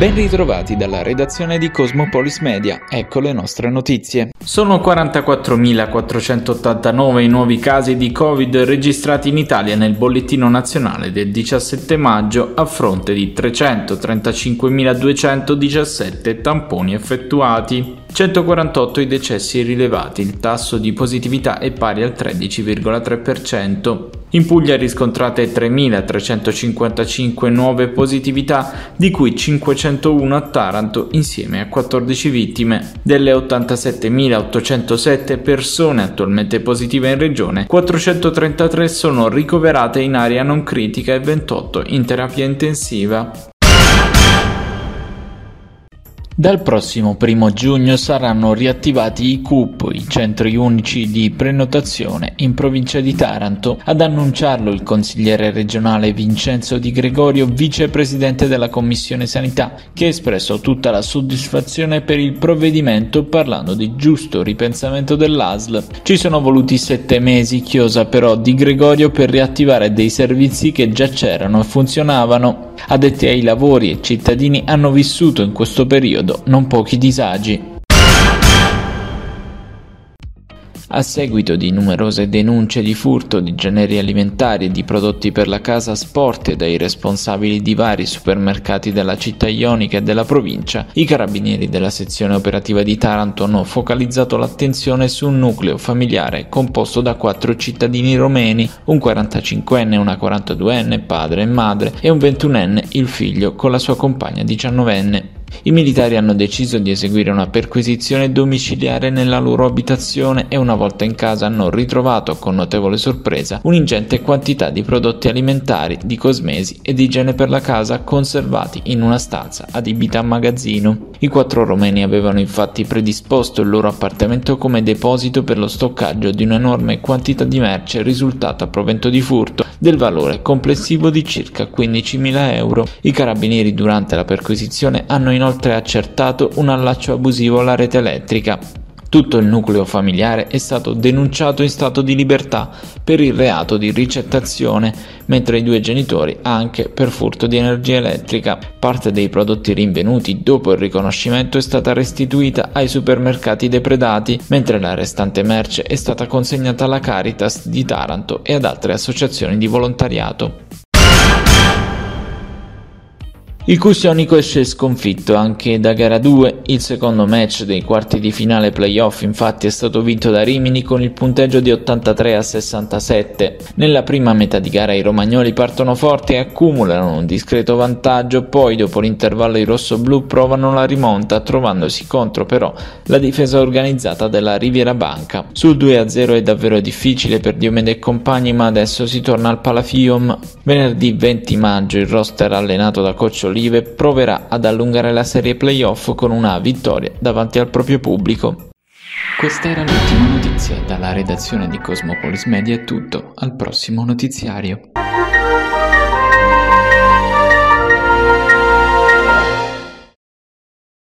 Ben ritrovati dalla redazione di Cosmopolis Media, ecco le nostre notizie. Sono 44.489 i nuovi casi di Covid registrati in Italia nel bollettino nazionale del 17 maggio a fronte di 335.217 tamponi effettuati. 148 i decessi rilevati, il tasso di positività è pari al 13,3%. In Puglia riscontrate 3.355 nuove positività, di cui 501 a Taranto insieme a 14 vittime. Delle 87.807 persone attualmente positive in regione, 433 sono ricoverate in area non critica e 28 in terapia intensiva. Dal prossimo primo giugno saranno riattivati i CUP, i centri unici di prenotazione in provincia di Taranto. Ad annunciarlo il consigliere regionale Vincenzo Di Gregorio, vicepresidente della Commissione Sanità, che ha espresso tutta la soddisfazione per il provvedimento parlando di giusto ripensamento dell'ASL. Ci sono voluti sette mesi, chiosa però Di Gregorio, per riattivare dei servizi che già c'erano e funzionavano. Addetti ai lavori e cittadini hanno vissuto in questo periodo non pochi disagi. A seguito di numerose denunce di furto di generi alimentari e di prodotti per la casa sporte dai responsabili di vari supermercati della città ionica e della provincia, i carabinieri della sezione operativa di Taranto hanno focalizzato l'attenzione su un nucleo familiare composto da quattro cittadini romeni, un 45enne, una 42enne, padre e madre, e un 21enne, il figlio, con la sua compagna 19enne. I militari hanno deciso di eseguire una perquisizione domiciliare nella loro abitazione e una volta in casa hanno ritrovato con notevole sorpresa un'ingente quantità di prodotti alimentari, di cosmesi e di igiene per la casa conservati in una stanza adibita a magazzino. I quattro romeni avevano infatti predisposto il loro appartamento come deposito per lo stoccaggio di un'enorme quantità di merce risultata provento di furto del valore complessivo di circa 15.000 euro. I carabinieri durante la perquisizione hanno inoltre accertato un allaccio abusivo alla rete elettrica. Tutto il nucleo familiare è stato denunciato in stato di libertà per il reato di ricettazione, mentre i due genitori anche per furto di energia elettrica. Parte dei prodotti rinvenuti dopo il riconoscimento è stata restituita ai supermercati depredati, mentre la restante merce è stata consegnata alla Caritas di Taranto e ad altre associazioni di volontariato. Il Cusionico esce sconfitto anche da gara 2, il secondo match dei quarti di finale playoff infatti è stato vinto da Rimini con il punteggio di 83 a 67. Nella prima metà di gara i romagnoli partono forti e accumulano un discreto vantaggio, poi dopo l'intervallo i rossoblù provano la rimonta trovandosi contro però la difesa organizzata della Riviera Banca. Sul 2 a 0 è davvero difficile per Diomede e compagni ma adesso si torna al Palafium. Venerdì 20 maggio il roster allenato da coach Olive proverà ad allungare la serie playoff con una vittoria davanti al proprio pubblico. Questa era l'ultima notizia, dalla redazione di Cosmopolis Media è tutto, al prossimo notiziario.